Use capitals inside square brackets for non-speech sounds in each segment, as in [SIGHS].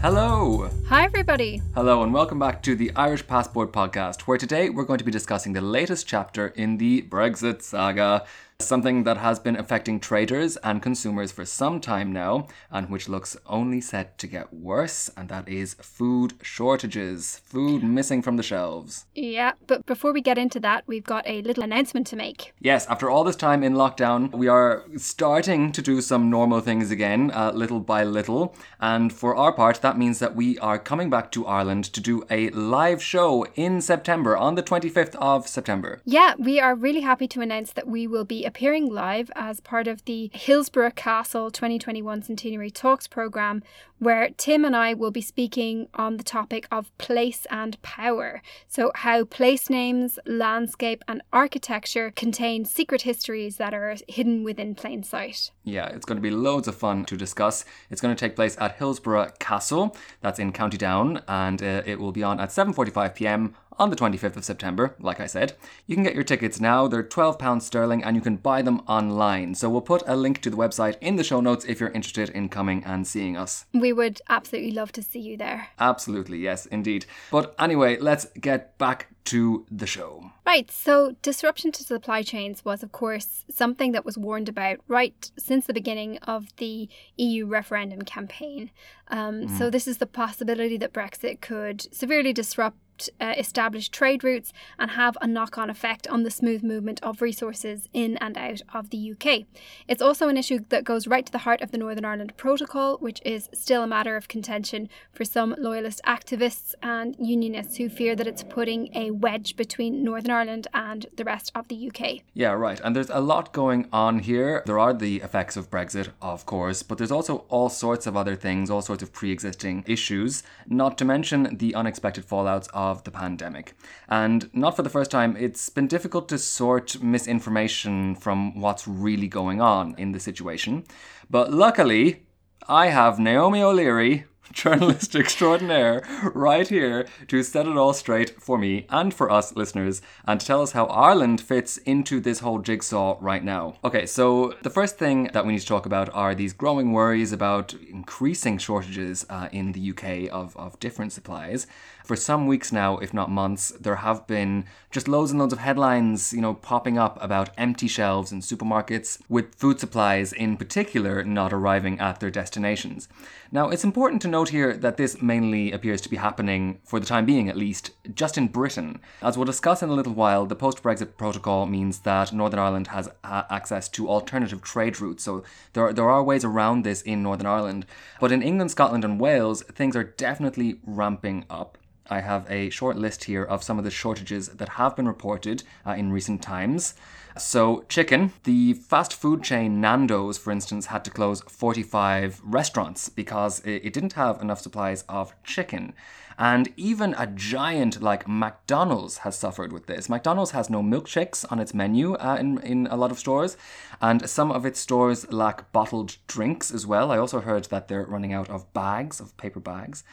Hello. Hi, everybody. Hello, and welcome back to the Irish Passport podcast, where today we're going to be discussing the latest chapter in the Brexit saga. Something that has been affecting traders and consumers for some time now, and which looks only set to get worse, and that is food shortages, food missing from the shelves. Yeah, but before we get into that, we've got a little announcement to make. Yes, after all this time in lockdown, we are starting to do some normal things again, uh, little by little. And for our part, that means that we are coming back to Ireland to do a live show in September, on the 25th of September. Yeah, we are really happy to announce that we will be appearing live as part of the Hillsborough Castle 2021 Centenary Talks programme, where Tim and I will be speaking on the topic of place and power. So, how place names, landscape, and architecture contain secret histories that are hidden within plain sight. Yeah, it's going to be loads of fun to discuss. It's going to take place at Hillsborough Castle, that's in County Down, and uh, it will be on at 7:45 p.m. on the 25th of September, like I said. You can get your tickets now. They're 12 pounds sterling and you can buy them online. So we'll put a link to the website in the show notes if you're interested in coming and seeing us. We would absolutely love to see you there. Absolutely, yes, indeed. But anyway, let's get back to the show. Right, so disruption to supply chains was, of course, something that was warned about right since the beginning of the EU referendum campaign. Um, So, this is the possibility that Brexit could severely disrupt uh, established trade routes and have a knock on effect on the smooth movement of resources in and out of the UK. It's also an issue that goes right to the heart of the Northern Ireland Protocol, which is still a matter of contention for some loyalist activists and unionists who fear that it's putting a wedge between Northern Ireland and the rest of the UK. Yeah, right. And there's a lot going on here. There are the effects of Brexit, of course, but there's also all sorts of other things, all sorts of pre existing issues, not to mention the unexpected fallouts of the pandemic. And not for the first time, it's been difficult to sort misinformation from what's really going on in the situation. But luckily, I have Naomi O'Leary, [LAUGHS] journalist extraordinaire, right here to set it all straight for me and for us listeners and tell us how Ireland fits into this whole jigsaw right now. Okay, so the first thing that we need to talk about are these growing worries about increasing shortages uh, in the UK of, of different supplies. For some weeks now, if not months, there have been just loads and loads of headlines, you know, popping up about empty shelves in supermarkets, with food supplies in particular not arriving at their destinations. Now, it's important to note here that this mainly appears to be happening, for the time being at least, just in Britain. As we'll discuss in a little while, the post Brexit protocol means that Northern Ireland has access to alternative trade routes, so there are, there are ways around this in Northern Ireland. But in England, Scotland, and Wales, things are definitely ramping up. I have a short list here of some of the shortages that have been reported uh, in recent times. So, chicken. The fast food chain Nando's, for instance, had to close 45 restaurants because it, didn't have enough supplies of chicken. And even a giant like McDonald's has suffered with this. McDonald's has no milkshakes on its menu uh, in, in a lot of stores, and some of its stores lack bottled drinks as well. I also heard that they're running out of bags, of paper bags.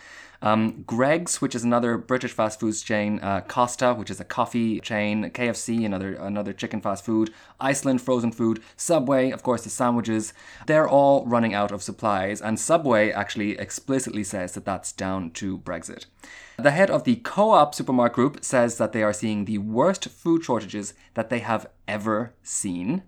Um, Greggs, which is another British fast foods chain, uh, Costa, which is a coffee chain, KFC, another another chicken fast food, Iceland frozen food, Subway, of course, the sandwiches. They're all running out of supplies, and Subway actually explicitly says that that's down to Brexit. The head of the Co op supermarket group says that they are seeing the worst food shortages that they have ever seen.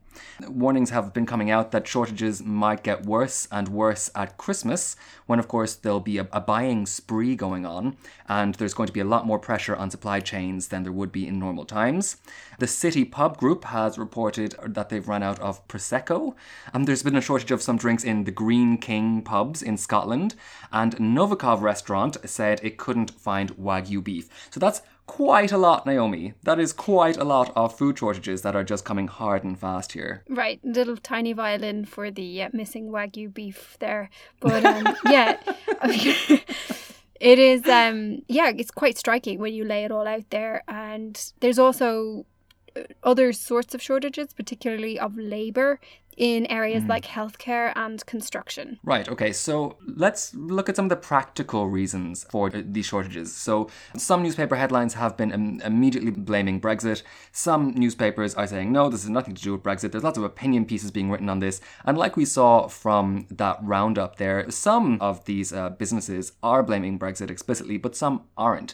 Warnings have been coming out that shortages might get worse and worse at Christmas, when of course there'll be a, a, buying spree going on, and there's going to be a lot more pressure on supply chains than there would be in normal times. The City Pub Group has reported that they've run out of Prosecco. Um, there's been a shortage of some drinks in the Greene King pubs in Scotland, and Novikov restaurant said it couldn't find Wagyu beef. So that's quite a lot, Naomi. That is quite a lot of food shortages that are just coming hard and fast here. Right, little tiny violin for the uh, missing wagyu beef there, but um, [LAUGHS] yeah, [LAUGHS] it is. Um, yeah, it's quite striking when you lay it all out there, and there's also other sorts of shortages, particularly of labor in areas mm. like healthcare and construction. Right, okay, so let's look at some of the practical reasons for these shortages. So, some newspaper headlines have been Im- immediately blaming Brexit. Some newspapers are saying, no, this has nothing to do with Brexit. There's lots of opinion pieces being written on this. And like we saw from that roundup there, some of these uh, businesses are blaming Brexit explicitly, but some aren't.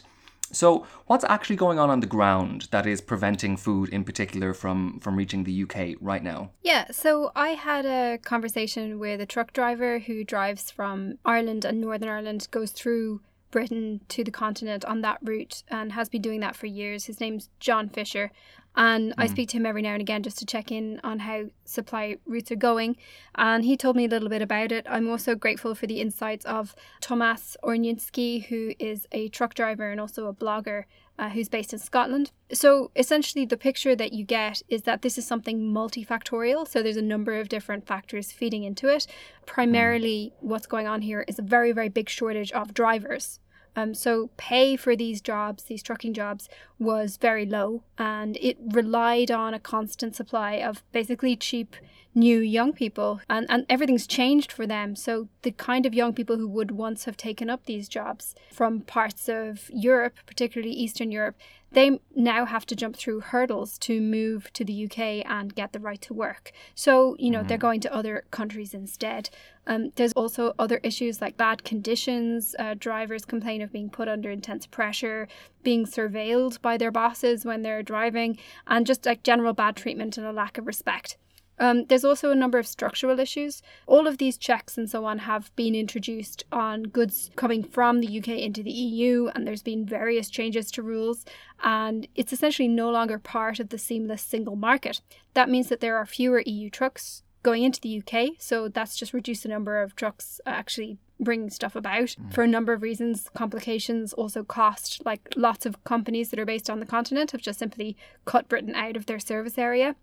So, what's actually going on on the ground that is preventing food in particular from from reaching the UK right now? Yeah, so I had a conversation with a truck driver who drives from Ireland and Northern Ireland, goes through Britain to the continent on that route and has been doing that for years. His name's John Fisher, and mm. I speak to him every now and again just to check in on how supply routes are going. And he told me a little bit about it. I'm also grateful for the insights of Tomas Orninsky, who is a truck driver and also a blogger uh, who's based in Scotland. So essentially, the picture that you get is that this is something multifactorial. So there's a number of different factors feeding into it. Primarily, what's going on here is a very, very big shortage of drivers. Um, so pay for these jobs, these trucking jobs, was very low, and it relied on a constant supply of basically cheap new young people, and, and everything's changed for them. So the kind of young people who would once have taken up these jobs from parts of Europe, particularly Eastern Europe, they now have to jump through hurdles to move to the UK and get the right to work. So, you know, mm. they're going to other countries instead. Um, there's also other issues like bad conditions. Uh, drivers complain of being put under intense pressure, being surveilled by their bosses when they're driving, and just like general bad treatment and a lack of respect. Um, there's also a number of structural issues. All of these checks and so on have been introduced on goods coming from the UK into the EU, and there's been various changes to rules, and it's essentially no longer part of the seamless single market. That means that there are fewer EU trucks going into the UK, so that's just reduced the number of trucks actually bringing stuff about mm. for a number of reasons. Complications, also cost. Like lots of companies that are based on the continent have just simply cut Britain out of their service area.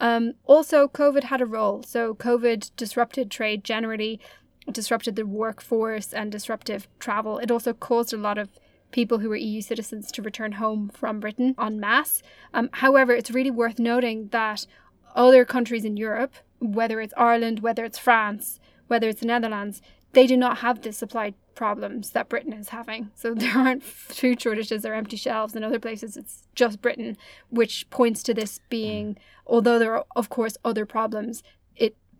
Um, also, COVID had a role. So, COVID disrupted trade generally, disrupted the workforce, and disruptive travel. It also caused a lot of people who were EU citizens to return home from Britain en masse. Um, however, it's really worth noting that other countries in Europe, whether it's Ireland, whether it's France, whether it's the Netherlands, they do not have the supply problems that Britain is having. So there aren't food shortages or empty shelves in other places. It's just Britain, which points to this being, although there are, of course, other problems,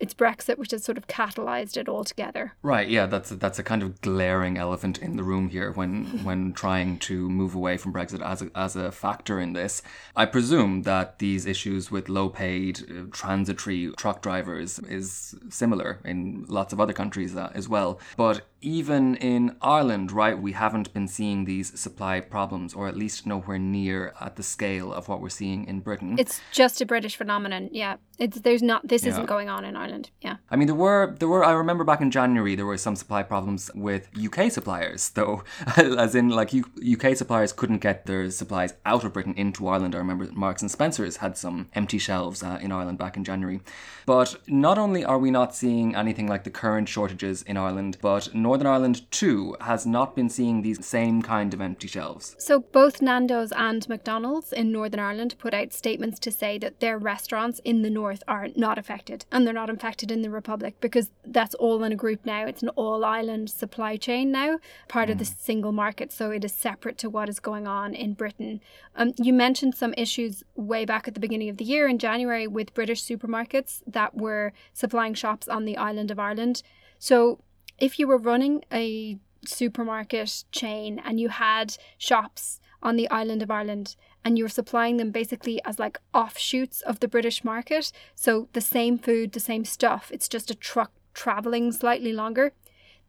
it's Brexit which has sort of catalyzed it all together. Right. Yeah. That's a, that's a kind of glaring elephant in the room here when [LAUGHS] when trying to move away from Brexit as a, as a factor in this. I presume that these issues with low-paid uh, transitory truck drivers is similar in lots of other countries uh, as well. But even in Ireland, right, we haven't been seeing these supply problems, or at least nowhere near at the scale of what we're seeing in Britain. It's just a British phenomenon. Yeah, it's there's not this yeah. isn't going on in Ireland. Yeah. I mean, there were there were I remember back in January there were some supply problems with UK suppliers, [LAUGHS] though, as in like UK suppliers couldn't get their supplies out of Britain into Ireland. I remember Marks and Spencers had some empty shelves uh, in Ireland back in January. But not only are we not seeing anything like the current shortages in Ireland, but Northern Ireland too has not been seeing these same kind of empty shelves. So both Nando's and McDonald's in Northern Ireland put out statements to say that their restaurants in the north are not affected and they're not affected in the Republic because that's all in a group now. It's an all island supply chain now, part mm. of the hmm. single market. So it is separate to what is going on in Britain. Um, you mentioned some issues way back at the beginning of the year in January with British supermarkets that were supplying shops on the island of Ireland. So if you were running a supermarket chain and you had shops on the island of Ireland and you were supplying them basically as like offshoots of the British market, so the same food, the same stuff, it's just a truck traveling slightly longer.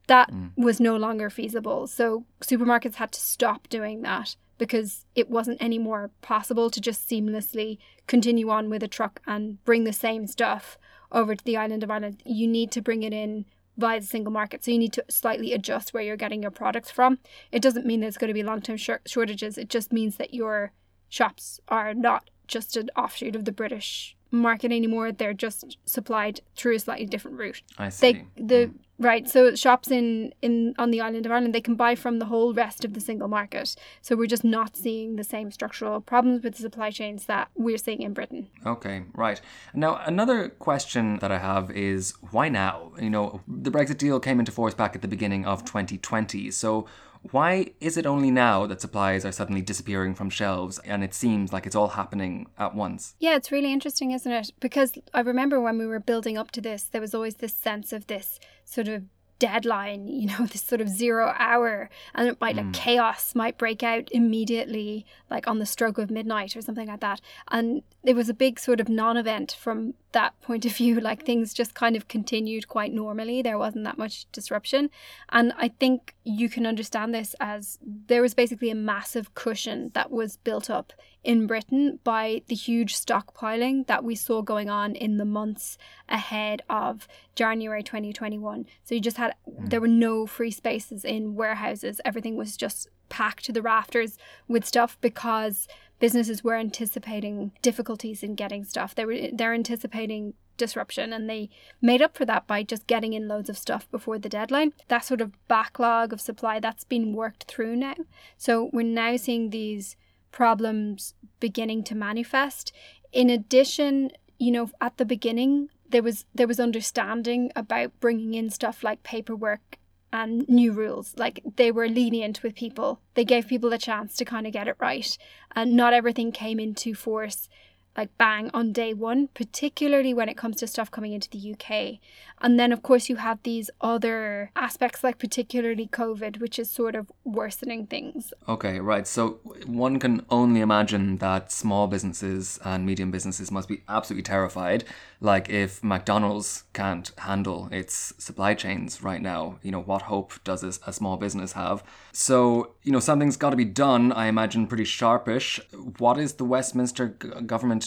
That mm. was no longer feasible. So supermarkets had to stop doing that because it wasn't any more possible to just seamlessly continue on with a truck and bring the same stuff over to the island of Ireland. You need to bring it in via the single market. So you need to slightly adjust where you're getting your products from. It doesn't mean there's going to be long term sh- shortages. It just means that your shops are not just an offshoot of the British market anymore. They're just supplied through a slightly different route. I see. They the mm. right so shops in in on the island of Ireland they can buy from the whole rest of the single market. So we're just not seeing the same structural problems with the supply chains that we're seeing in Britain. Okay, right. Now, another question that I have is why now? You know, the Brexit deal came into force back at the beginning of 2020. So, why is it only now that supplies are suddenly disappearing from shelves and it seems like it's all happening at once? Yeah, it's really interesting, isn't it? Because I remember when we were building up to this, there was always this sense of this sort of deadline, [LAUGHS] you know, this sort of zero hour, and it might like hmm. chaos might break out immediately, like on the stroke of midnight or something like that. And it was a big sort of non event from that point of view. [LAUGHS] Like things just kind of continued quite normally. There wasn't that much disruption. And I think you can understand this as there was basically a massive cushion that was built up in Britain by the huge stockpiling that we saw going on in the months ahead of January 2021. So you just had, mm. there were no free spaces in warehouses. Everything was just packed to the rafters with stuff because businesses were anticipating difficulties in getting stuff. They were they're anticipating disruption and they made up for that by just getting in loads of stuff before the deadline. That sort of backlog of supply that's been worked through now. So we're now seeing these problems beginning to manifest. In addition, you know, at the beginning there was there was understanding about bringing in stuff like paperwork and new rules. Like they were lenient with people. They gave people a chance to kind of get it right. And not everything came into force like bang on day one, particularly when it comes to stuff coming into the UK. And then, of course, you have these other aspects, like particularly COVID, which is sort of worsening things. Okay, right. So one can only imagine that small businesses and medium businesses must be absolutely terrified. Like if McDonald's can't handle its supply chains right now, you know, what hope does a, small business have? So, you know, something's got to be done, I imagine, pretty sharpish. What is the Westminster g-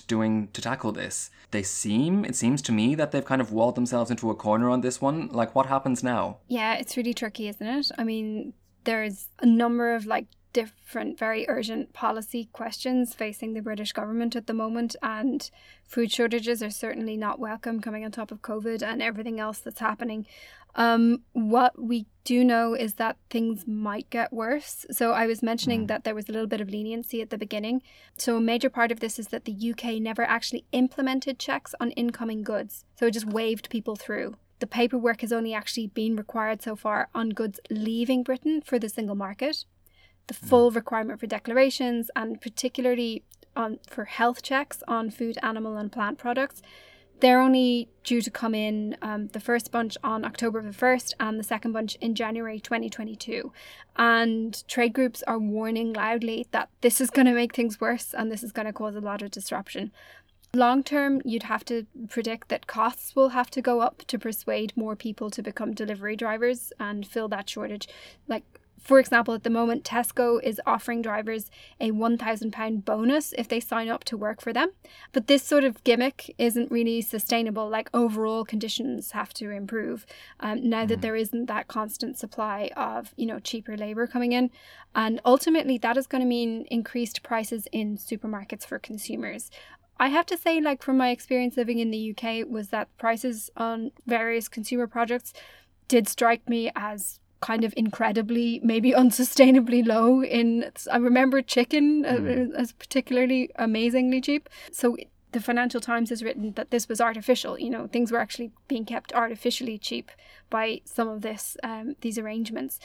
doing to tackle this? They seem, it seems to me, that they've kind of walled themselves into a corner on this one. Like, what happens now? Yeah, it's really tricky, isn't it? I mean, there's a number of like different, very urgent policy questions facing the British government at the moment, and food shortages are certainly not welcome coming on top of COVID and everything else that's happening. Um, what we do know is that things might get worse. So I was mentioning that there was a little bit of leniency at the beginning. So a major part of this is that the UK never actually implemented checks on incoming goods. So it just waved people through. The paperwork has only actually been required so far on goods leaving Britain for the single market. The full requirement for declarations and particularly on for health checks on food, animal, and plant products they're only due to come in um, the first bunch on October the 1st and the second bunch in January 2022. And trade groups are warning loudly that this is going to make things worse and this is going to cause a lot of disruption. Long term, you'd have to predict that costs will have to go up to persuade more people to become delivery drivers and fill that shortage. Like, for example, at the moment, Tesco is offering drivers a £1,000 bonus if they sign up to work for them. But this sort of gimmick isn't really sustainable. Like, overall conditions have to improve um, now that there isn't that constant supply of, you know, cheaper labour coming in. And ultimately, that is going to mean increased prices in supermarkets for consumers. I have to say, like, from my experience living in the UK, was that prices on various consumer products did strike me as kind of incredibly, maybe [LAUGHS] unsustainably low. In I remember chicken uh, as particularly amazingly cheap. So the Financial Times has written that this was artificial. You know, things were actually being kept artificially cheap by some of this um, these arrangements.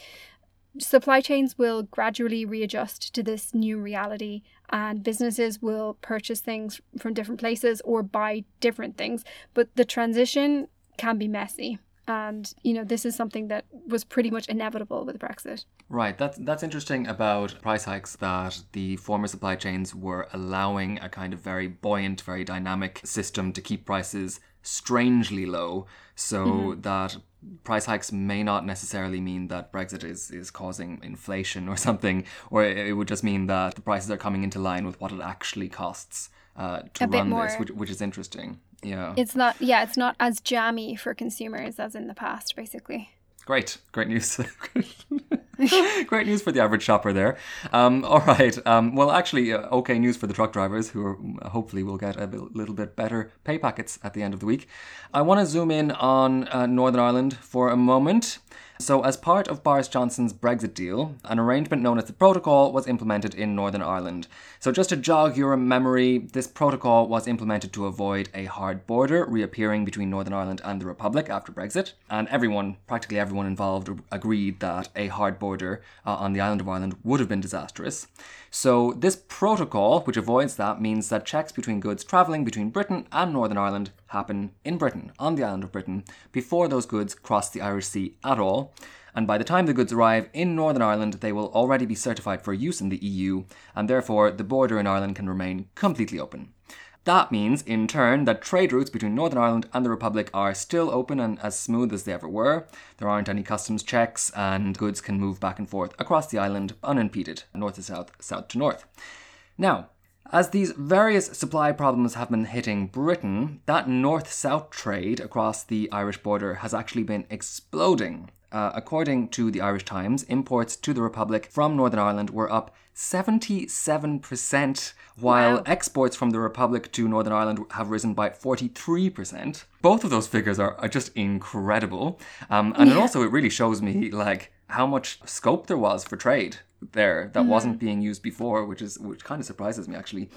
Supply chains will gradually readjust to this new reality, and businesses will purchase things from different places or buy different things. But the transition can be messy and you know this is something that was pretty much inevitable with Brexit. Right, that's that's interesting about price hikes that the former supply chains were allowing a kind of very buoyant, very dynamic system to keep prices strangely low, so that price hikes may not necessarily mean that Brexit is, is causing inflation or [LAUGHS] something, or it would just mean that the prices are coming into line with what it actually costs uh, to A run this, which, which is interesting. Yeah. It's not, yeah, it's not as jammy for consumers as in the past, basically. Great, great news. [LAUGHS] great news for the average shopper there. Um, all right. Um, well, actually, uh, okay news for the truck drivers who are, uh, hopefully will get a bit, little bit better pay packets at the end of the week. I want to zoom in on uh, Northern Ireland for a moment. So, as part of Boris Johnson's Brexit deal, an arrangement known as the Protocol was implemented in Northern Ireland. So, just to jog your memory, this protocol was implemented to avoid a hard border reappearing between Northern Ireland and the Republic after Brexit. And everyone, practically everyone involved, agreed that a hard border uh, on the island of Ireland would have been disastrous. So, this protocol, which avoids that, means that checks between goods travelling between Britain and Northern Ireland happen in Britain, on the island of Britain, before those goods cross the Irish Sea at all. And by the time the goods arrive in Northern Ireland, they will already be certified for use in the EU, and therefore the border in Ireland can remain completely open. That means, in turn, that trade routes between Northern Ireland and the Republic are still open and as smooth as they ever were. There aren't any customs checks, and goods can move back and forth across the island unimpeded, north to south, south to north. Now, as these various supply problems have been hitting Britain, that north south trade across the Irish border has actually been exploding. Uh, according to the Irish Times, imports to the Republic from Northern Ireland were up 77%, while Wow. exports from the Republic to Northern Ireland have risen by 43%. Both of those figures are, are just incredible. Um, and it also, it really shows me like how much scope there was for trade there that mm-hmm. wasn't being used before, which is which kind of surprises me actually.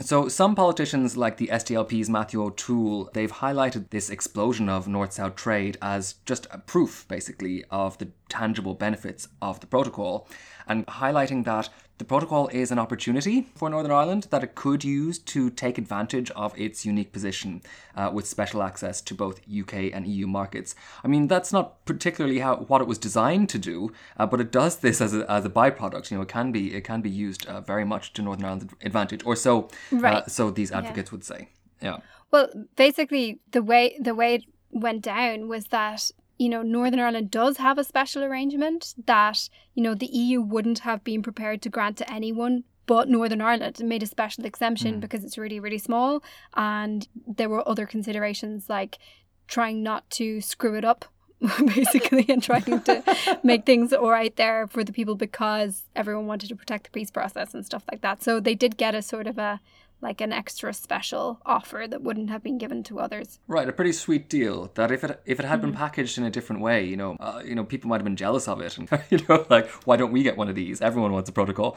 So some politicians like the SDLP's Matthew O'Toole, they've highlighted this explosion of north-south trade as just a proof basically of the tangible benefits of the protocol and highlighting that the protocol is an opportunity for Northern Ireland that it could use to take advantage of its unique position uh, with special access to both UK and EU markets. I mean, that's not particularly how what it was designed to do, uh, but it does this as a, as a byproduct. You know, it can be it can be used uh, very much to Northern Ireland's advantage, or so uh, Right. so these advocates would say. Yeah. Well, basically, the way the way it went down was that you know Northern Ireland does have a special arrangement that you know the EU wouldn't have been prepared to grant to anyone but Northern Ireland It made a special exemption mm. because it's really really small, and there were other considerations like trying not to screw it up. [LAUGHS] basically and trying to [LAUGHS] make things all right there for the people because everyone wanted to protect the peace process and stuff like that so they did get a sort of a like an extra special offer that wouldn't have been given to others. Right, a pretty sweet deal. That if it if it had been packaged in a different way, you know, uh, you know, people might have been jealous of it, and [LAUGHS] you know, like, why don't we get one of these? Everyone wants a protocol.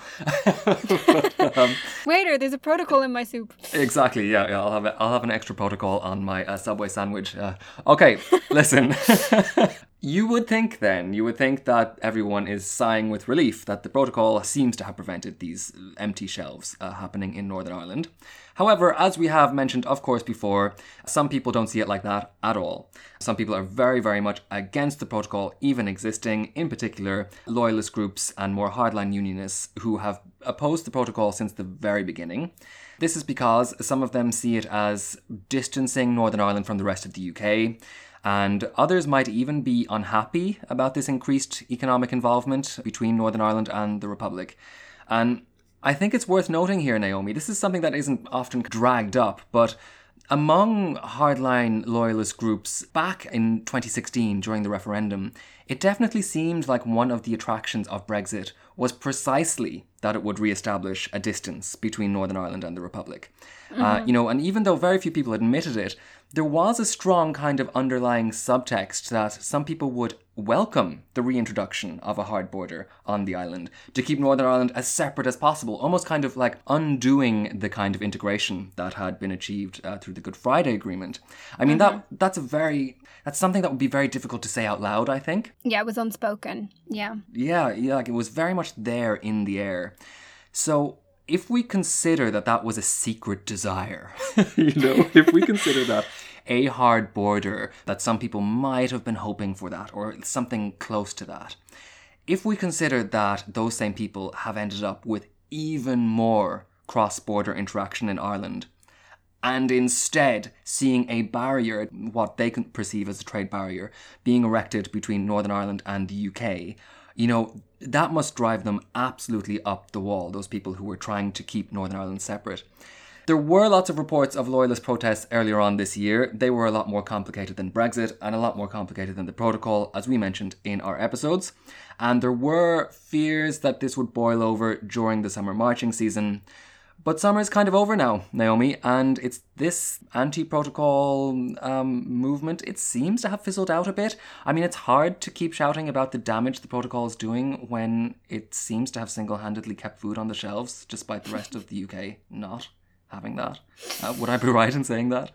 But, [LAUGHS] um, Waiter, there's a protocol in my soup. exactly. Yeah, yeah. I'll have a, I'll have an extra protocol on my uh, Subway sandwich. Uh, okay, listen. [LAUGHS] You would think then, you would think that everyone is sighing with relief that the protocol seems to have prevented these empty shelves uh, happening in Northern Ireland. However, as we have mentioned, of course, before, some people don't see it like that at all. Some people are very, very much against the protocol even existing, in particular, loyalist groups and more hardline unionists who have opposed the protocol since the very beginning. This is because some of them see it as distancing Northern Ireland from the rest of the UK, and others might even be unhappy about this increased economic involvement between Northern Ireland and the Republic. And I think it's worth noting here, Naomi, this is something that isn't often dragged up, but among hardline loyalist groups back in 2016 during the referendum, it definitely seemed like one of the attractions of Brexit was precisely that it would re-establish a distance between Northern Ireland and the Republic. Uh, you know, and even though very few people admitted it, there was a strong kind of underlying subtext that some people would welcome the reintroduction of a hard border on the island to keep Northern Ireland as separate as possible, almost kind of like undoing the kind of integration that had been achieved uh, through the Good Friday Agreement. I mean, that that's a very that's something that would be very difficult to say out loud. I think. Yeah, it was unspoken. Yeah. Yeah, yeah, like it was very much there in the air. So if we consider that that was a secret desire, [LAUGHS] you know, if we consider that [LAUGHS] a hard border, that some people might have been hoping for that, or something close to that, if we consider that those same people have ended up with even more cross border interaction in Ireland, and instead seeing a barrier, what they can perceive as a trade barrier, being erected between Northern Ireland and the UK, you know, that must drive them absolutely up the wall, those people who were trying to keep Northern Ireland separate. There were lots of reports of loyalist protests earlier on this year. They were a lot more complicated than Brexit and a lot more complicated than the protocol, as we mentioned in our episodes. And there were fears that this would boil over during the summer marching season. But summer's kind of over now, Naomi, and it's this anti-protocol um, movement. It seems to have fizzled out a bit. I mean, it's hard to keep shouting about the damage the protocol is doing when it seems to have single-handedly kept food on the shelves, despite the rest of the UK not having that. Uh, would I be [LAUGHS] right in saying that?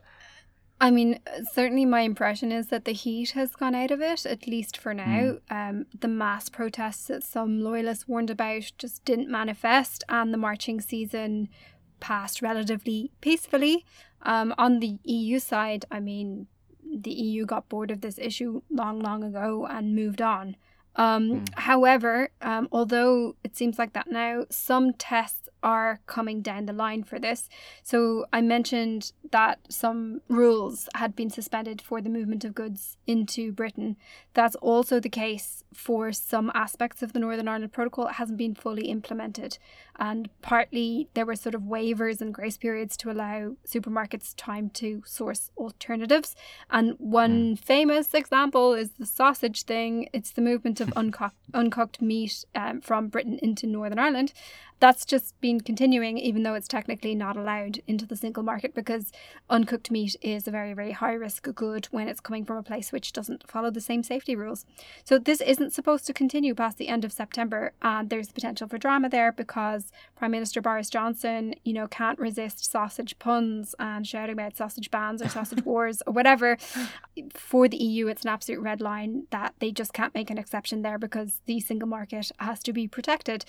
I mean, certainly my impression is that the heat has gone out of it, at least for now. Mm. Um, the mass protests that some loyalists warned about just didn't manifest, and the marching season passed relatively peacefully. Um, on the EU side, I mean, the EU got bored of this issue long, long ago and moved on. Um, mm. However, um, although it seems like that now, some tests are coming down the line for this. So I mentioned that some rules had been suspended for the movement of goods into Britain. That's also the case for some aspects of the Northern Ireland Protocol. It hasn't been fully implemented. And partly there were sort of waivers and grace periods to allow supermarkets time to source alternatives. And one mm. famous example is the sausage thing. It's the movement of [LAUGHS] uncooked, uncooked meat um, from Britain into Northern Ireland that's just been continuing, even though it's technically not allowed into the single market because uncooked meat is a very, very high risk good when it's coming from a place which doesn't follow the same safety rules. So this isn't supposed to continue past the end of September, and there's potential for drama there because Prime Minister Boris Johnson, you know, can't resist sausage puns and shouting about sausage bans or sausage [LAUGHS] wars or whatever. For the EU, it's an absolute red line that they just can't make an exception there because the single market has to be protected.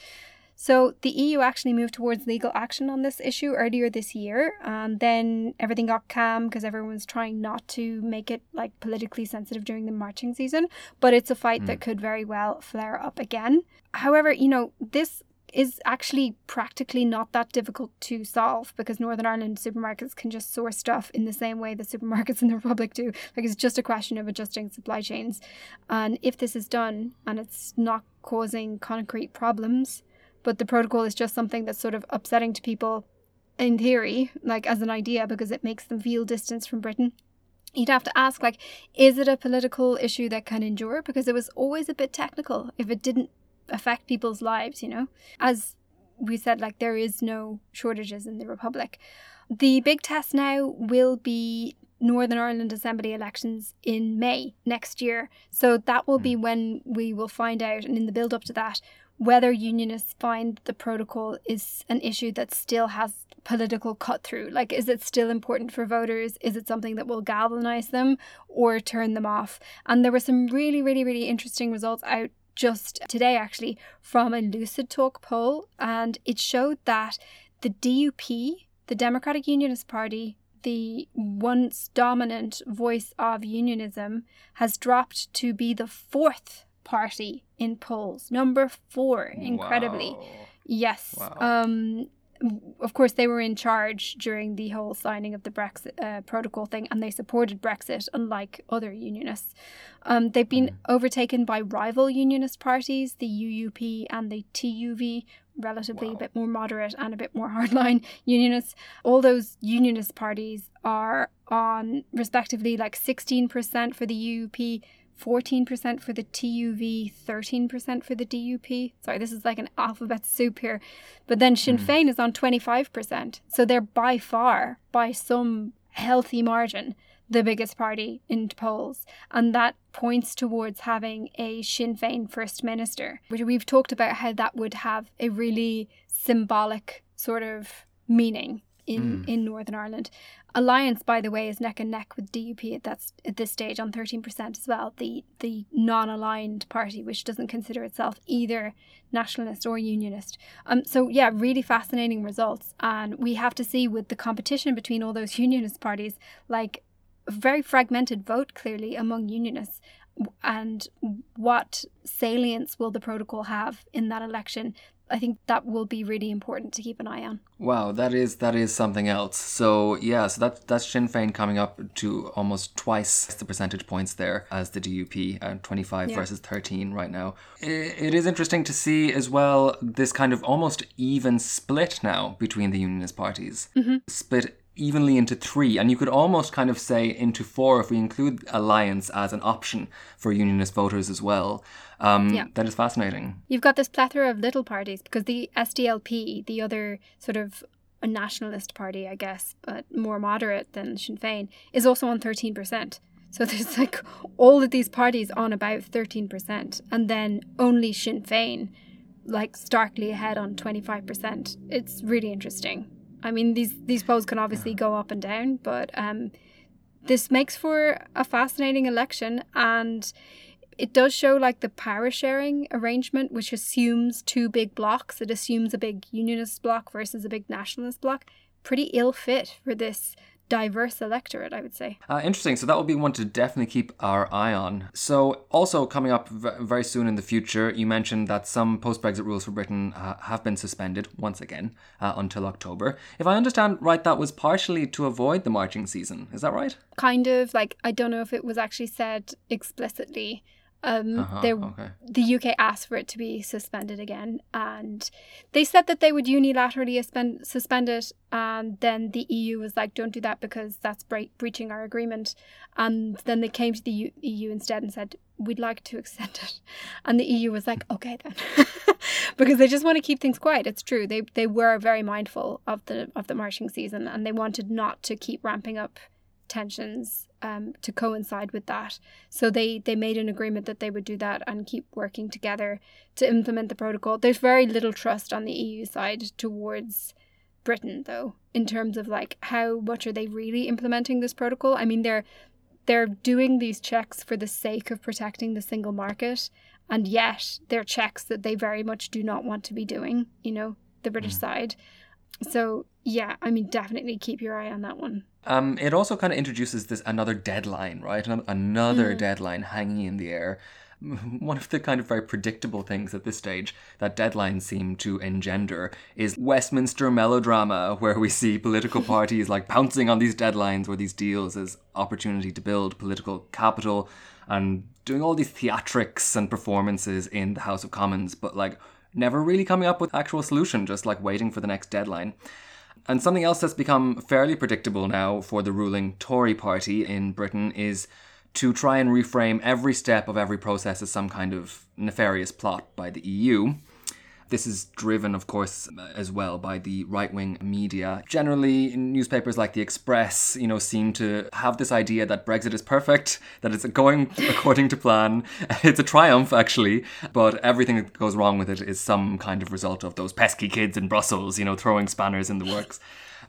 So the EU actually moved towards legal action on this issue earlier this year, and then everything got calm because everyone was trying not to make it like politically sensitive during the marching season. But it's a fight mm. that hmm. could very well flare up again. However, you know this is actually practically not that difficult to solve because Northern Ireland supermarkets can just source stuff in the same way the supermarkets in the Republic do. Like it's just a question of adjusting supply chains. And if this is done and it's not causing concrete problems, but the protocol is just something that's sort of upsetting to people in theory, like as an idea, because it makes them feel distance from Britain. You'd have to ask, like, is it a political issue that can endure? Because it was always a bit technical if it didn't affect people's lives, you know? As we said, like, there is no shortages in the Republic. The big test now will be Northern Ireland Assembly elections in May next year. So that will be hmm. when we will find out, and in the build up to that, whether unionists find the protocol is an issue that still has political cut through. Like, is it still important for voters? Is it something that will galvanize them or turn them off? And there were some really, really, really interesting results out just today, actually, from a Lucid Talk poll. And it showed that the DUP, the Democratic Unionist Party, the once dominant voice of unionism, has dropped to be the fourth party in polls. Number four, incredibly. Wow. Yes. Wow. Um, of course, they were in charge during the whole signing of the Brexit uh, protocol thing, and they supported Brexit, unlike other unionists. Um, they've been mm. overtaken by rival unionist parties, the UUP and the TUV, relatively wow. a bit more moderate and a bit more [LAUGHS] hardline unionists. All those unionist parties are on, respectively, like 16% for the UUP, 14% for the TUV, 13% for the DUP. Sorry, this is like an alphabet soup here. But then Sinn mm. Féin is on 25%. So they're by far, by some healthy margin, the biggest party in polls. And that points towards having a Sinn Féin First Minister, which we've talked about how that would have a really symbolic sort of meaning in, mm. in Northern Ireland. Alliance, by the way, is neck and neck with DUP at at this stage on thirteen percent as well. The the non-aligned party, which doesn't consider itself either nationalist or unionist. Um. So yeah, really fascinating results, and we have to see with the competition between all those unionist parties, like very fragmented vote clearly among unionists, and what salience will the protocol have in that election? I think that will be really important to keep an eye on. Wow, that is that is something else. So yeah, so that that's Sinn Féin coming up to almost twice the percentage points there as the DUP, uh, 25 Yeah. versus 13 right now. I it is interesting to see as well this kind of almost even split now between the unionist parties. Split evenly into three, and you could almost kind of say into four if we include alliance as an option for unionist voters as well. Um, Yeah. That is fascinating. You've got this plethora of little parties because the SDLP, the other sort of a nationalist party, I guess, but more moderate than Sinn Féin, is also on 13%. So [LAUGHS] there's like all of these parties on about 13%, and then only Sinn Féin, like starkly ahead on 25%. It's really interesting. I mean, these, these polls can obviously go up and down, but um, this makes for a fascinating election and it does show like the power sharing arrangement which assumes two big blocks it assumes a big unionist block versus a big nationalist block pretty ill fit for this diverse electorate i would say Uh, interesting. So that will be one to definitely keep our eye on. So also coming up v- very soon in the future, you mentioned that some post-Brexit rules for Britain uh, have been suspended once again uh, until October. If I understand right, that was partially to avoid the marching season. Is that right? kind of like i don't know if it was actually said explicitly um Uh-huh, there okay. the UK asked for it to be suspended again, and they said that they would unilaterally suspend, suspend it. And then the EU was like, "Don't do that because that's bre- breaching our agreement." And then they came to the U- EU instead and said, "We'd like to [LAUGHS] extend it." And the EU was like, "Okay then," [LAUGHS] because they just want to keep things quiet. It's true they they were very mindful of the of the marching season, and they wanted not to keep ramping up tensions um, to coincide with that. So they they made an agreement that they would do that and keep working together to implement the protocol. There's very little trust on the EU side towards Britain though in terms of like how much are they really implementing this protocol? I mean they're they're doing these checks for the sake of protecting the single market and yet they're checks that they very much do not want to be doing, you know, the British side. So yeah, I mean definitely keep your eye on that one. Um, it also kind of introduces this another deadline, right? Another, Mm. deadline hanging in the air. [LAUGHS] One of the kind of very predictable things at this stage that deadlines seem to engender is Westminster melodrama, where we see political [LAUGHS] parties like pouncing on these deadlines or these deals as opportunity to build political capital and doing all these theatrics and performances in the House of Commons, but like never really coming up with actual solution, just like waiting for the next deadline. And something else that's become fairly predictable now for the ruling Tory party in Britain is to try and reframe every step of every process as some kind of nefarious plot by the EU. This is driven, of course, as well by the right wing media. Generally, newspapers like The Express, you know, seem to have this idea that Brexit is perfect, that it's going according to plan. [LAUGHS] It's a triumph, actually, but everything that goes wrong with it is some kind of result of those pesky kids in Brussels, you know, throwing spanners in the works.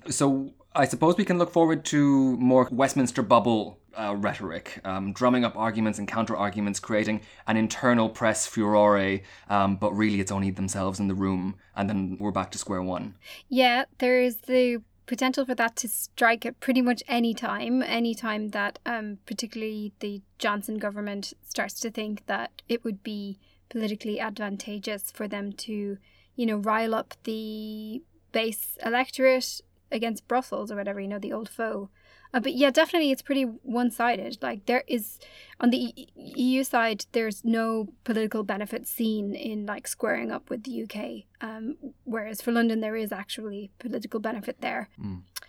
So I suppose we can look forward to more Westminster bubble uh, rhetoric, um, drumming up arguments and counter arguments, creating an internal press furore, um, but really it's only themselves in the room, and then we're back to square one. Yeah, there is the potential for that to strike at pretty much any time, any time that um, particularly the Johnson government starts to think that it would be politically advantageous for them to, you know, rile up the base electorate against Brussels or whatever, you know, the old foe. Uh, but yeah, definitely it's pretty one sided. Like, there is, on the EU side, there's no political benefit seen in like squaring up with the UK. Um, whereas for London, there is actually political benefit there.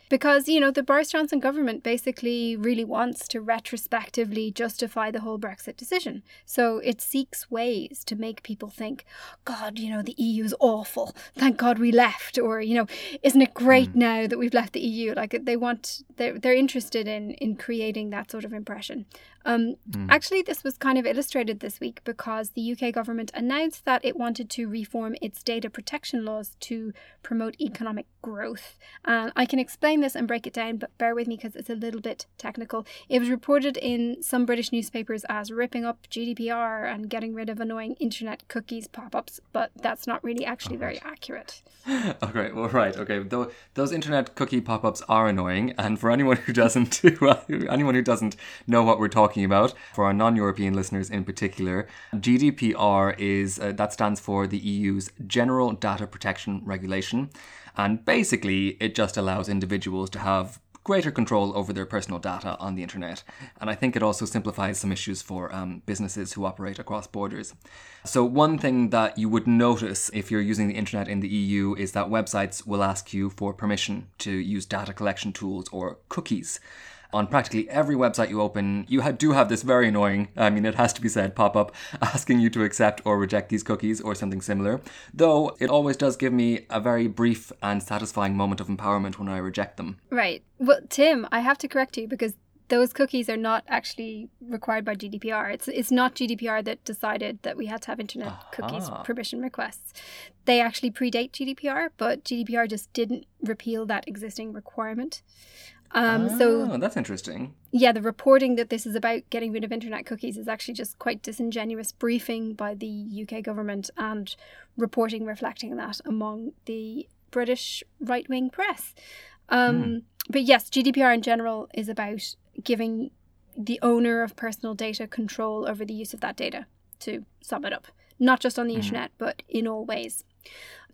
Because, you know, the Boris Johnson government basically really wants to retrospectively justify the whole Brexit decision. So it seeks ways to make people think, God, you know, the EU is awful. Thank God we left. Or, you know, isn't it great now that we've left the EU? Like they want, they're, they're interested in, in creating that sort of impression. Um, Actually, this was kind of illustrated this week because the UK government announced that it wanted to reform its data protection laws to promote economic growth. And I can explain this and break it down, but bear with me because it's a little bit technical. It was reported in some British newspapers as ripping up GDPR and getting rid of annoying internet cookies pop ups, but that's not really actually very accurate. [LAUGHS] Okay, well, right, okay. Those internet cookie pop-ups are annoying, and for anyone who doesn't, [LAUGHS] anyone who doesn't know what we're talking about, for our non-European listeners in particular, GDPR is uh, that stands for the EU's General Data Protection Regulation. And basically, it just allows individuals to have greater control over their personal data on the internet. And I think it also simplifies some issues for um, businesses who operate across borders. So, one thing that you would notice if you're using the internet in the EU is that websites will ask you for permission to use data collection tools or cookies on practically every website you open, you do have this very annoying, I mean, it has to be said, pop up [LAUGHS] asking you to accept or reject these cookies or something similar. Though it always does give me a very brief and satisfying moment of empowerment when I reject them. Right. Well, Tim, I have to correct you because those cookies are not actually required by GDPR. It's it's not GDPR that decided that we had to have internet Aha. cookies permission requests. They actually predate GDPR, but GDPR just didn't repeal that existing requirement. Um, oh, so that's interesting. Yeah, the reporting that this is about getting rid of internet cookies is actually just quite disingenuous briefing by the UK government and reporting reflecting that among the British right wing press. Um, mm. But yes, GDPR in general is about giving the owner of personal data control over the use of that data, to sum it up, not just on the mm. internet, but in all ways.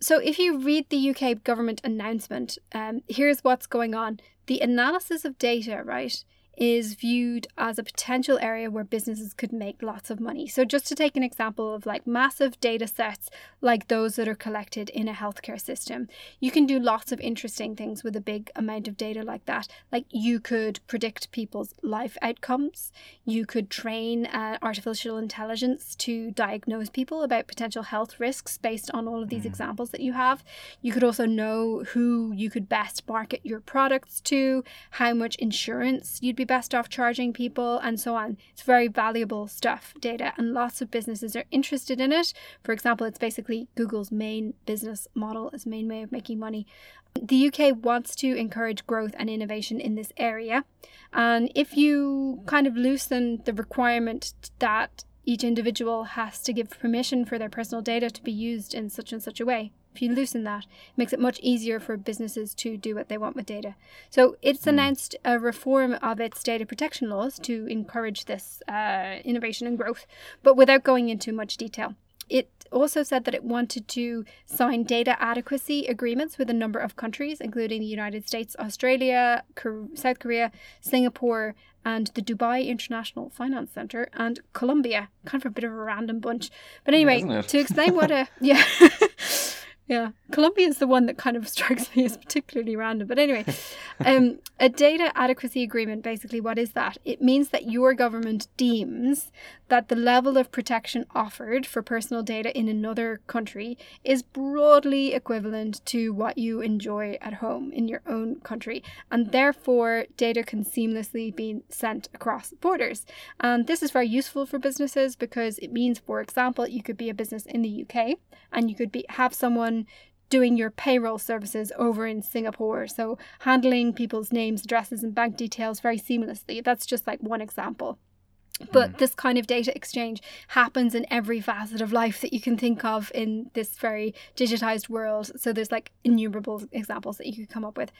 So, if you read the UK government announcement, um, here's what's going on. The analysis of data, right, is viewed as a potential area where businesses could make lots of money. So, just to take an example of like massive data sets like those that are collected in a healthcare system, you can do lots of interesting things with a big amount of data like that. Like, you could predict people's life outcomes, you could train uh, artificial intelligence to diagnose people about potential health risks based on all of these mm. examples that you have. You could also know who you could best market your products to, how much insurance you'd be best off charging people, and so on. It's very valuable stuff, data, and lots of businesses are interested in it. For example, it's basically Google's main business model, its main way of making money. The UK wants to encourage growth and innovation in this area. And if you kind of loosen the requirement that each individual has to give permission for their personal data to be used in such and such a way, if you loosen that, it makes it much easier for businesses to do what they want with data. So it's mm. announced a reform of its data protection laws to encourage this uh, innovation and growth, but without going into much detail. It also said that it wanted to sign data adequacy agreements with a number of countries, including the United States, Australia, South Korea, Singapore, and the Dubai International Finance Center, and Colombia. Kind of a bit of a random bunch. But anyway, to explain what a. [LAUGHS] [LAUGHS] Yeah. Yeah, Colombia is the one that kind of [LAUGHS] strikes me as particularly random. But anyway, um, a data adequacy agreement basically, what is that? It means that your government deems that the level of protection offered for personal data in another country is broadly equivalent to what you enjoy at home in your own country, and therefore data can seamlessly be sent across borders. And this is very useful for businesses because it means, for example, you could be a business in the UK and you could be have someone doing your payroll services over in Singapore. So handling people's names, addresses, and bank details very seamlessly. That's just like one example. But mm. this kind of data exchange happens in every facet of life that you can think of in this very digitized world. So there's like innumerable examples that you could come up with.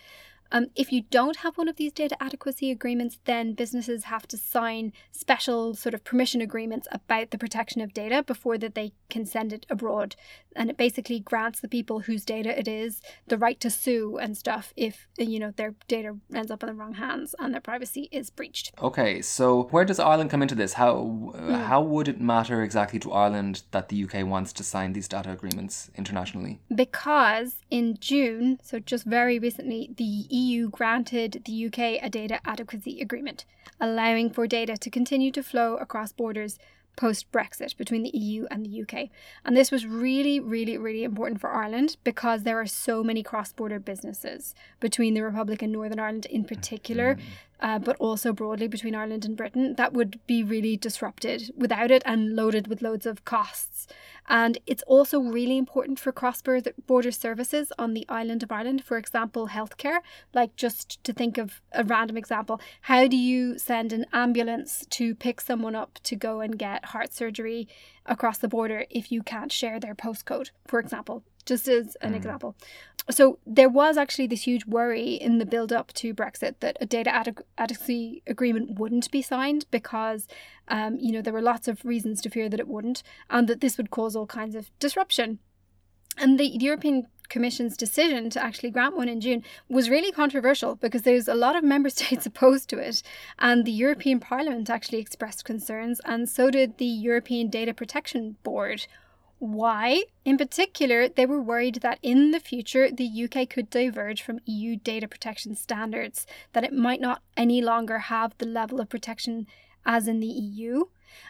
Um, if you don't have one of these data adequacy agreements, then businesses have to sign special sort of permission agreements about the protection of data before that they can send it abroad. And it basically grants the people whose data it is the right to sue and stuff if you know their data ends up in the wrong hands and their privacy is breached. Okay, so where does Ireland come into this? How mm. how would it matter exactly to Ireland that the UK wants to sign these data agreements internationally? Because in June, so just very recently, the EU granted the UK a data adequacy agreement, allowing for data to continue to flow across borders post Brexit between the EU and the UK. And this was really, really, really important for Ireland because there are so many cross border businesses between the Republic and Northern Ireland in particular mm uh, but also broadly between Ireland and Britain, that would be really disrupted without it and loaded with loads of costs. And it's also really important for cross border services on the island of Ireland, for example, healthcare. Like, just to think of a random example, how do you send an ambulance to pick someone up to go and get heart surgery across the border if you can't share their postcode, for example? Just as an mm. example. So there was actually this huge worry in the build up to Brexit that a data adequacy agreement wouldn't be signed because, um, you know, there were lots of reasons to fear that it wouldn't and that this would cause all kinds of disruption. And the European Commission's decision to actually grant one in June was really controversial because there's a lot of member [LAUGHS] states opposed to it. And the European Parliament actually expressed concerns, and so did the European Data Protection Board. Why? In particular, they were worried that in the future the UK could diverge from EU data protection standards, that it might not any longer have the level of protection as in the EU,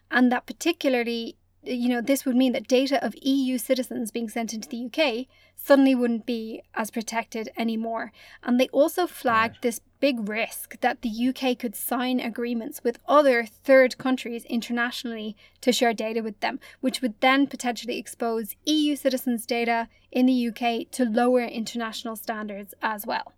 and that particularly you know, this would mean that data of EU citizens being sent into the UK suddenly wouldn't be as protected anymore. And they also flagged right. this big risk that the UK could sign agreements with other third countries internationally to share data with them, which would then potentially expose EU citizens' data in the UK to lower international standards as well.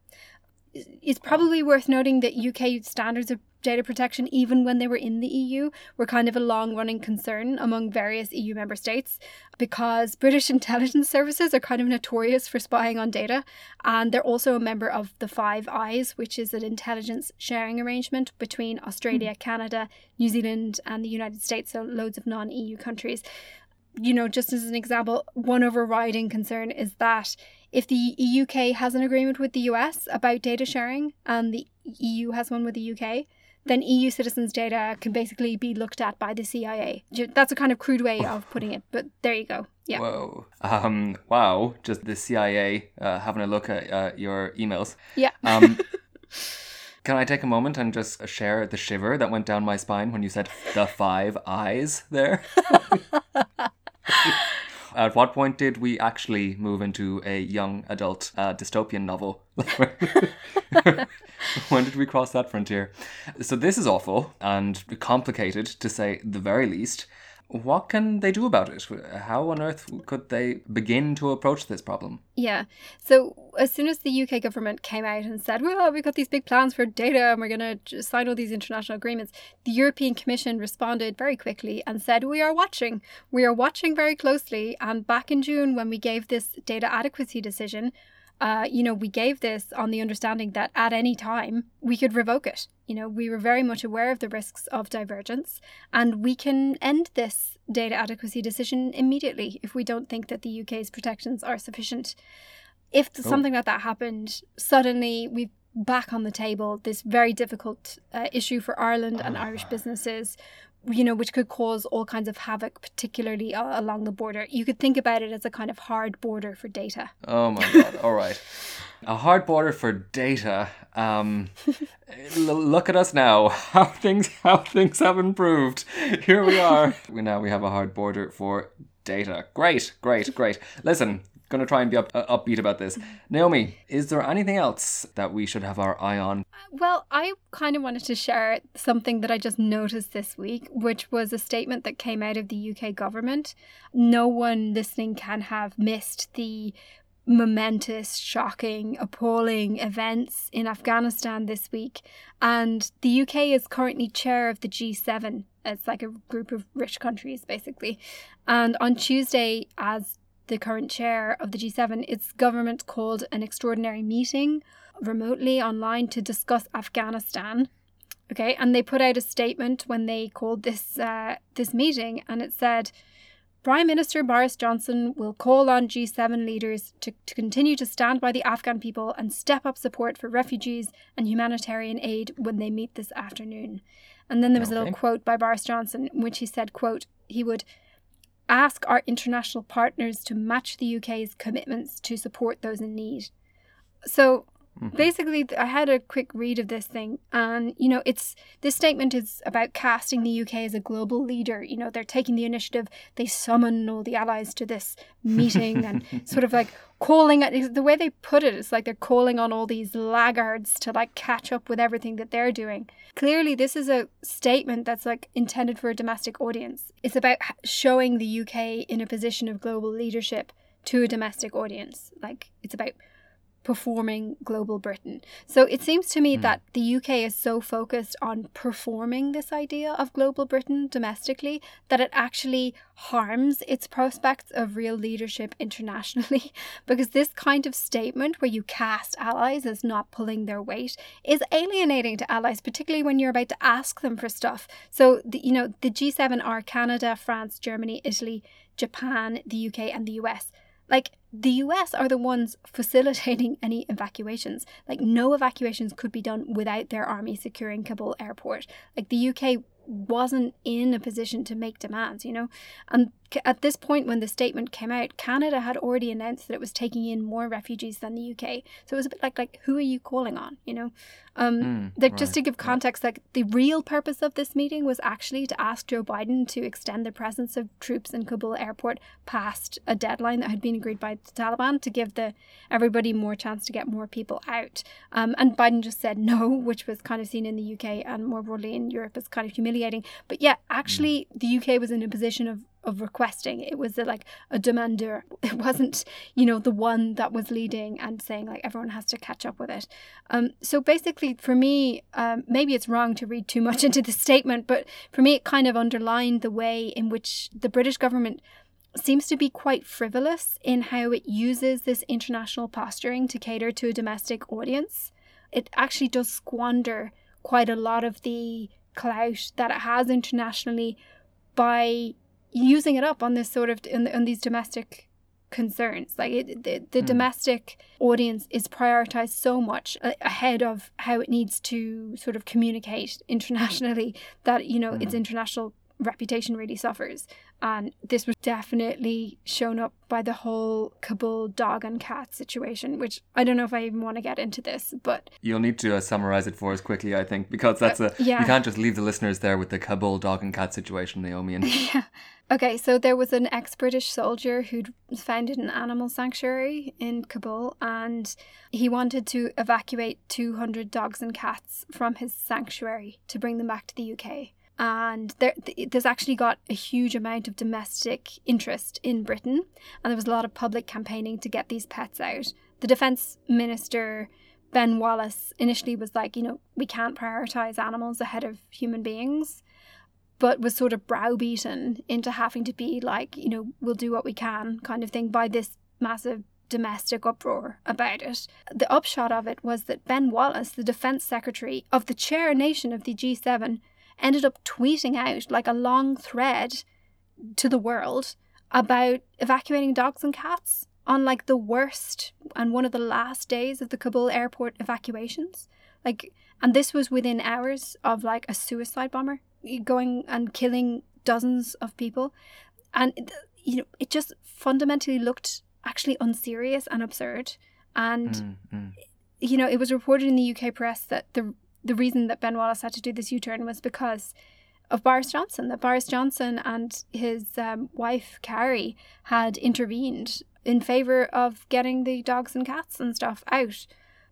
It's probably worth noting that UK standards of data protection, even when they were in the EU, were kind of a long running concern among various EU member states because British [LAUGHS] intelligence services are kind of notorious for spying on data. And they're also a member of the Five Eyes, which is an intelligence sharing arrangement between Australia, mm. Canada, New Zealand, and the United States, so loads of non EU countries. You know, just as an example, one overriding concern is that if the UK has an agreement with the US about data sharing and the EU has one with the UK, then EU citizens' data can basically be looked at by the CIA. That's a kind of crude way of putting it, but there you go. Yeah. Whoa. Um, wow. Just the CIA uh, having a look at uh, your emails. Yeah. Um, [LAUGHS] can I take a moment and just share the shiver that went down my spine when you said the five eyes there? [LAUGHS] At what point did we actually move into a young adult uh, dystopian novel? [LAUGHS] when did we cross that frontier? So this is awful and complicated to say the very least. What can they do about it? How on earth could they begin to approach this problem? Yeah. So as soon as the UK government came out and said, "Well, we've got these big plans for data and we're going to sign all these international agreements," the European Commission responded very quickly and said, "We are watching. We are watching very closely." And back in June, when we gave this data adequacy decision, uh, you know, we gave this on the understanding that at any time we could revoke it. You know, we were very much aware of the risks of divergence, and we can end this data adequacy decision immediately if we don't think that the UK's protections are sufficient. If oh. something like that happened, suddenly we've back on the table this very difficult uh, issue for Ireland and Irish [SIGHS] businesses you know, which could cause all kinds of havoc, particularly uh, along the border. You could think about it as a kind of hard border for data. Oh my god! all right, a hard border for data. Um, [LAUGHS] l- look at us now. [LAUGHS] How things how things have improved. Here we are. [LAUGHS] we now we have a hard border for data. Great, great, great. Listen, going to try and be up, uh, upbeat about this. Naomi, is there anything else that we should have our eye on? Well, I kind of wanted to share something that I just noticed this week, which was a statement that came out of the UK government. No one listening can have missed the momentous, shocking, appalling events in Afghanistan this week. And the UK is currently chair of the G7. It's like a group of rich countries, basically. And on Tuesday, as the current chair of the G7, its government called an extraordinary meeting remotely online to discuss Afghanistan. Okay, and they put out a statement when they called this uh, this meeting, and it said, Prime Minister Boris Johnson will call on G7 leaders to, to continue to stand by the Afghan people and step up support for refugees and humanitarian aid when they meet this afternoon. And then there was okay. a little quote by Boris Johnson in which he said, quote, he would ask our international partners to match the UK's commitments to support those in need. So Mm-hmm. Basically, I had a quick read of this thing, and you know, it's this statement is about casting the UK as a global leader. You know, they're taking the initiative. They summon all the allies to this meeting, and [LAUGHS] sort of like calling it. The way they put it is like they're calling on all these laggards to like catch up with everything that they're doing. Clearly, this is a statement that's like intended for a domestic audience. It's about showing the UK in a position of global leadership to a domestic audience. Like it's about performing global Britain. So it seems to me mm. that the UK is so focused on performing this idea of global Britain domestically that it actually harms its prospects of real leadership internationally. [LAUGHS] because this kind of statement where you cast allies as not pulling their weight is alienating to allies, particularly when you're about to ask them for stuff. So, the, you know, the G7 are Canada, France, Germany, Italy, Japan, the UK, and the US. Like, the US are the ones facilitating any evacuations. Like, no evacuations could be done without their army securing Kabul airport. Like, the UK wasn't in a position to make demands, you know? And at this point, when the statement came out, Canada had already announced that it was taking in more refugees than the UK. So it was a bit like, like who are you calling on, you know? Um, Mm, like just to give context, like the real purpose of this meeting was actually to ask Joe Biden to extend the presence of troops in Kabul airport past a deadline that had been agreed by the Taliban to give the everybody more chance to get more people out. Um, and Biden just said no, [LAUGHS] which was kind of seen in the UK and more broadly in Europe as kind of humiliating. But yeah, actually, the UK was in a position of of requesting. It was a, like a demander. [LAUGHS] It wasn't, you know, the one that was leading and saying like everyone has to catch up with it. Um, so basically, for me, um, maybe it's wrong to read too much [LAUGHS] into the statement, but for me, it kind of underlined the way in which the British government seems to be quite frivolous in how it uses this international posturing to cater to a domestic audience. It actually does squander quite a lot of the clout that it has internationally by using it up on this sort of on, on these domestic concerns. Like it, the, the hmm. domestic audience is prioritized so much uh, ahead of how it needs to sort of communicate [LAUGHS] internationally that you know its hmm. international reputation really suffers and this was definitely shown up by the whole Kabul dog and cat situation which I don't know if I even want to get into this but You'll need to uh, summarize it for us quickly, I think, because that's a yeah. you can't just leave the listeners there with the Kabul dog and cat situation, Naomi. And [LAUGHS] Yeah. Okay, so there was an ex British soldier who'd founded an animal sanctuary in Kabul and he wanted to evacuate 200 dogs and cats from his sanctuary to bring them back to the UK. And there, th- there's actually got a huge amount of domestic interest in Britain, and there was a lot of public campaigning to get these pets out. The Defence Minister, Ben Wallace, initially was like, you know, we can't prioritise animals ahead of human beings but was sort of browbeaten into having to be like, you know, we'll do what we can kind of thing by this massive domestic uproar about it. The upshot of it was that Ben Wallace, the defense secretary of the chair nation of the G7, ended up tweeting out like a long thread to the world about evacuating dogs and cats on like the worst and one of the last days of the Kabul airport evacuations. Like, and this was within hours of like a suicide bomber going and killing dozens of people. And, you know, it just fundamentally looked actually unserious and absurd. And, Mm, mm. you know, it was reported in the UK press that the the reason that Ben Wallace had to do this U turn was because of Boris Johnson. That Boris Johnson and his um, wife Carrie had intervened in favor of getting the dogs and cats and stuff out.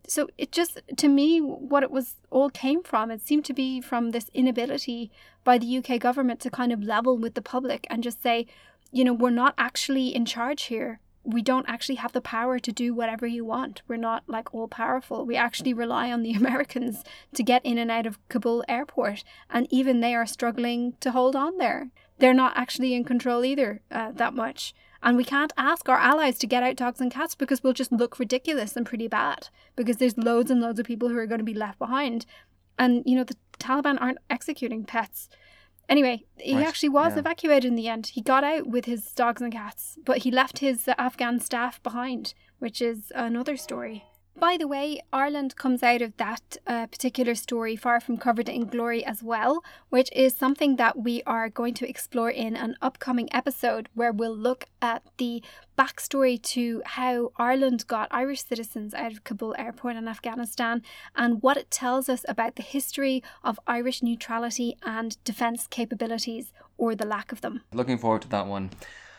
So it just, to me, what it was all came from, it seemed to be from this inability by the UK government to kind of level with the public and just say, you know, we're not actually in charge here. We don't actually have the power to do whatever you want. We're not like all powerful. We actually rely on the [LAUGHS] Americans to get in and out of Kabul airport. And even they are struggling to hold on there. They're not actually in control either uh, that much. And we can't ask our allies to get out dogs and cats because we'll just look ridiculous and pretty bad because there's loads and loads of people who are going to be left behind. And, you know, the Taliban aren't executing pets. Anyway, he Right, actually was yeah. evacuated in the end. He got out with his dogs and cats, but he left his Afghan staff behind, which is another story. By the way, Ireland comes out of that uh, particular story far from covered in glory as well, which is something that we are going to explore in an upcoming episode where we'll look at the backstory to how Ireland got Irish citizens out of Kabul airport in Afghanistan and what it tells us about the history of Irish neutrality and defence capabilities or the lack of them. Looking forward to that one.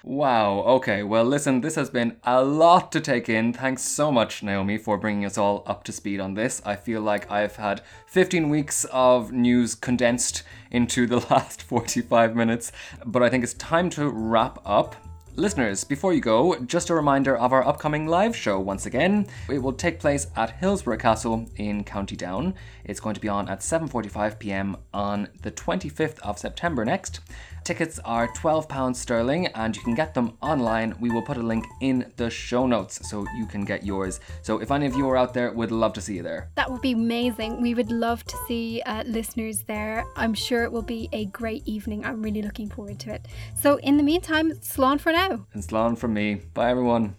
Wow. Okay. Well, listen, this has been a lot to take in. Thanks so much, Naomi, for bringing us all up to speed on this. I feel like I've had 15 weeks of news condensed into the [LAUGHS] last 45 minutes, but I think it's time to wrap up. Listeners, before you go, just a reminder of our upcoming live show once again. It will take place at Hillsborough Castle in County Down. It's going to be on at 7:45 p.m. on the 25th of September next. Tickets are £12 sterling and you can get them online. We will put a link in the show notes so you can get yours. So if any of you are out there, we'd love to see you there. That would be amazing. We would love to see uh, listeners there. I'm sure it will be a great evening. I'm really looking forward to it. So, in the meantime, slán for now. And Slán from me. Bye everyone.